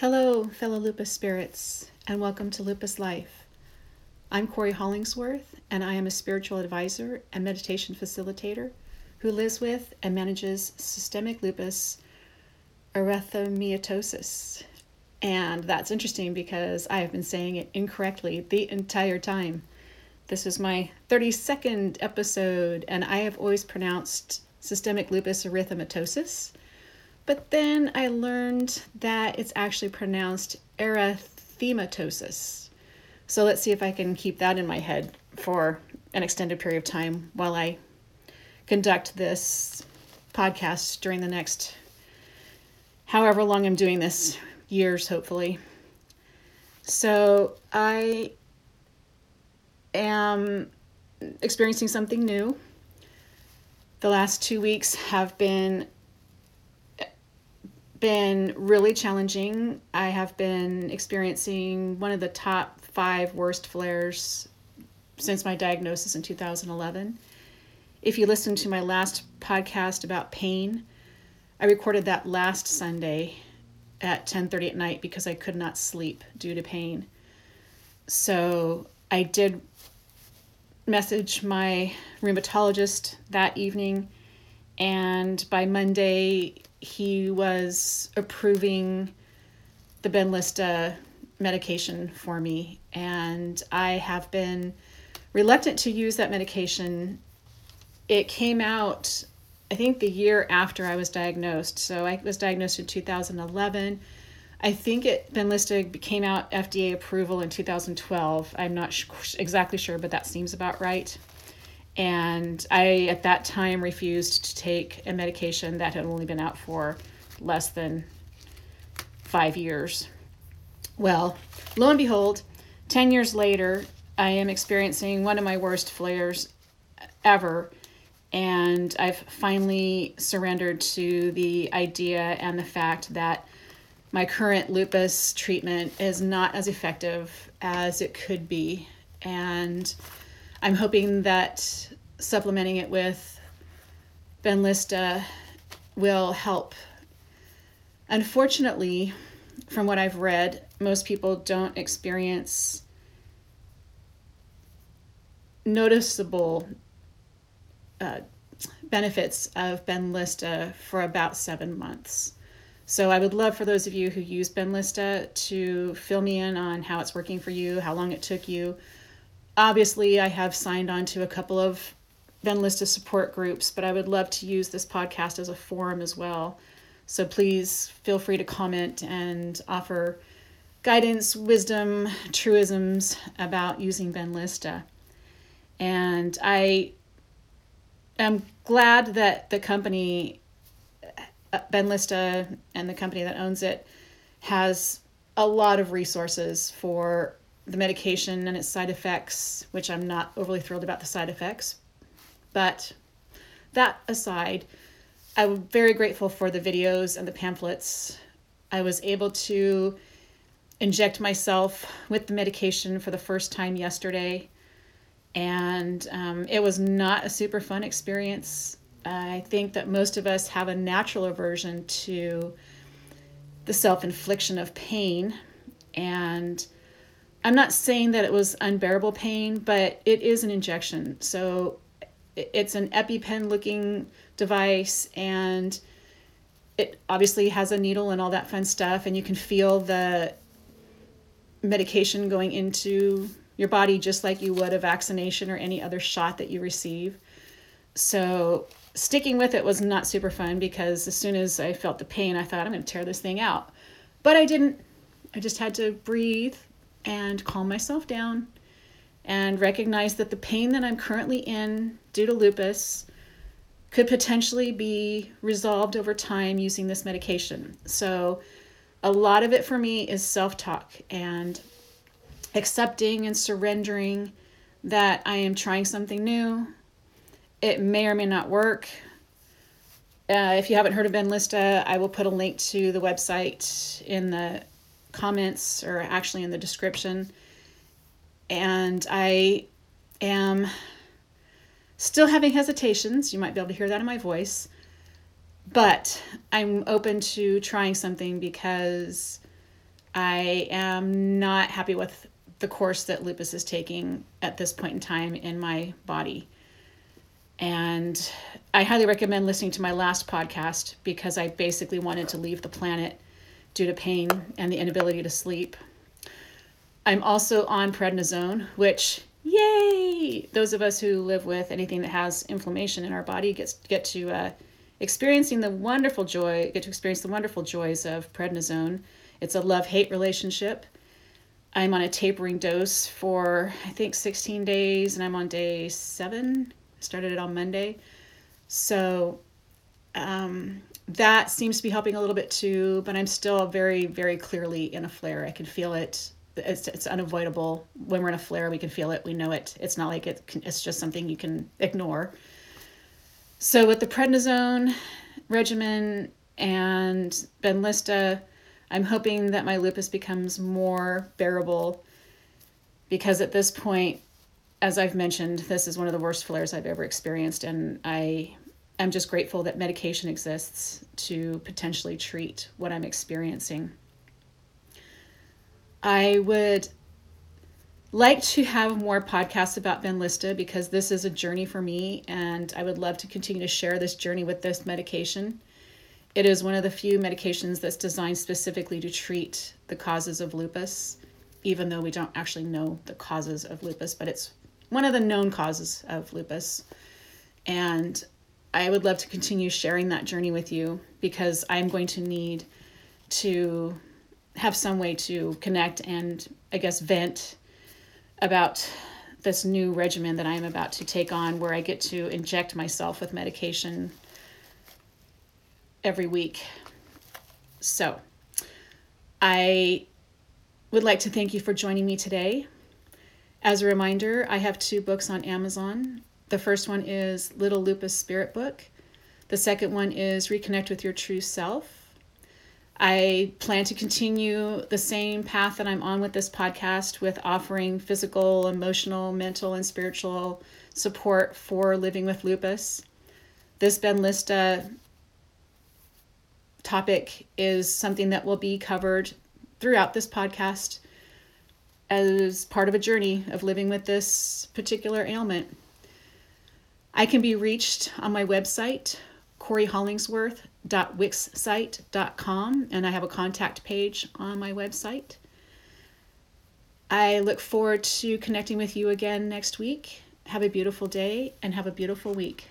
Hello, fellow lupus spirits, and welcome to Lupus Life. I'm Cory Hollingsworth, and I am a spiritual advisor and meditation facilitator who lives with and manages systemic lupus erythematosus. And that's interesting because I have been saying it incorrectly the entire time. This is my 32nd episode, and I have always pronounced systemic lupus erythematosus but then I learned that it's actually pronounced erythematosus. So let's see if I can keep that in my head for an extended period of time while I conduct this podcast during the next however long I'm doing this, years hopefully. So I am experiencing something new. The last two weeks have been been really challenging. I have been experiencing one of the top five worst flares since my diagnosis in 2011. If you listen to my last podcast about pain, I recorded that last Sunday at 10:30 at night because I could not sleep due to pain. So, I did message my rheumatologist that evening and by Monday he was approving the Benlysta medication for me, and I have been reluctant to use that medication. It came out, I think, the year after I was diagnosed. So I was diagnosed in 2011. I think it Benlysta came out FDA approval in 2012. I'm not sh- exactly sure, but that seems about right. And I, at that time, refused to take a medication that had only been out for less than five years. Well, lo and behold, 10 years later, I am experiencing one of my worst flares ever. And I've finally surrendered to the idea and the fact that my current lupus treatment is not as effective as it could be. And I'm hoping that supplementing it with Benlysta will help. Unfortunately, from what I've read, most people don't experience noticeable uh, benefits of Benlysta for about seven months. So I would love for those of you who use Benlysta to fill me in on how it's working for you, how long it took you, obviously I have signed on to a couple of Benlysta support groups, but I would love to use this podcast as a forum as well. So please feel free to comment and offer guidance, wisdom, truisms about using Benlysta. And I am glad that the company, uh, Benlysta, and the company that owns it has a lot of resources for the medication and its side effects, which I'm not overly thrilled about the side effects. But that aside, I'm very grateful for the videos and the pamphlets. I was able to inject myself with the medication for the first time yesterday, and um, it was not a super fun experience. I think that most of us have a natural aversion to the self infliction of pain, and I'm not saying that it was unbearable pain, but it is an injection. So it's an EpiPen looking device and it obviously has a needle and all that fun stuff and you can feel the medication going into your body just like you would a vaccination or any other shot that you receive. So sticking with it was not super fun because as soon as I felt the pain, I thought I'm going to tear this thing out. But I didn't. I just had to breathe and calm myself down and recognize that the pain that I'm currently in due to lupus could potentially be resolved over time using this medication. So, a lot of it for me is self talk and accepting and surrendering that I am trying something new. It may or may not work. Uh, if you haven't heard of Benlysta, I will put a link to the website in the comments or actually in the description. And I am still having hesitations. You might be able to hear that in my voice. But I'm open to trying something because I am not happy with the course that lupus is taking at this point in time in my body. And I highly recommend listening to my last podcast because I basically wanted to leave the planet due to pain and the inability to sleep. I'm also on prednisone, which yay! Those of us who live with anything that has inflammation in our body gets get to uh, experiencing the wonderful joy, get to experience the wonderful joys of prednisone. It's a love-hate relationship. I'm on a tapering dose for I think 16 days, and I'm on day seven. I started it on Monday, so um, that seems to be helping a little bit too. But I'm still very, very clearly in a flare. I can feel it. It's, it's unavoidable. When we're in a flare, we can feel it. We know it. It's not like it. Can, it's just something you can ignore. So with the prednisone regimen and Benlysta I'm hoping that my lupus becomes more bearable because at this point, as I've mentioned, this is one of the worst flares I've ever experienced, and I am just grateful that medication exists to potentially treat what I'm experiencing. I would like to have more podcasts about Benlysta because this is a journey for me, and I would love to continue to share this journey with this medication. It is one of the few medications that's designed specifically to treat the causes of lupus, even though we don't actually know the causes of lupus, but it's one of the known causes of lupus. And I would love to continue sharing that journey with you because I'm going to need to have some way to connect and, I guess, vent about this new regimen that I'm about to take on where I get to inject myself with medication every week. So, I would like to thank you for joining me today. As a reminder, I have two books on Amazon. The first one is Little Lupus Spirit Book. The second one is Reconnect with Your True Self. I plan to continue the same path that I'm on with this podcast with offering physical, emotional, mental, and spiritual support for living with lupus. This Benlysta topic is something that will be covered throughout this podcast as part of a journey of living with this particular ailment. I can be reached on my website, coryhollingsworth.wixsite.com, and I have a contact page on my website. I look forward to connecting with you again next week. Have a beautiful day and have a beautiful week.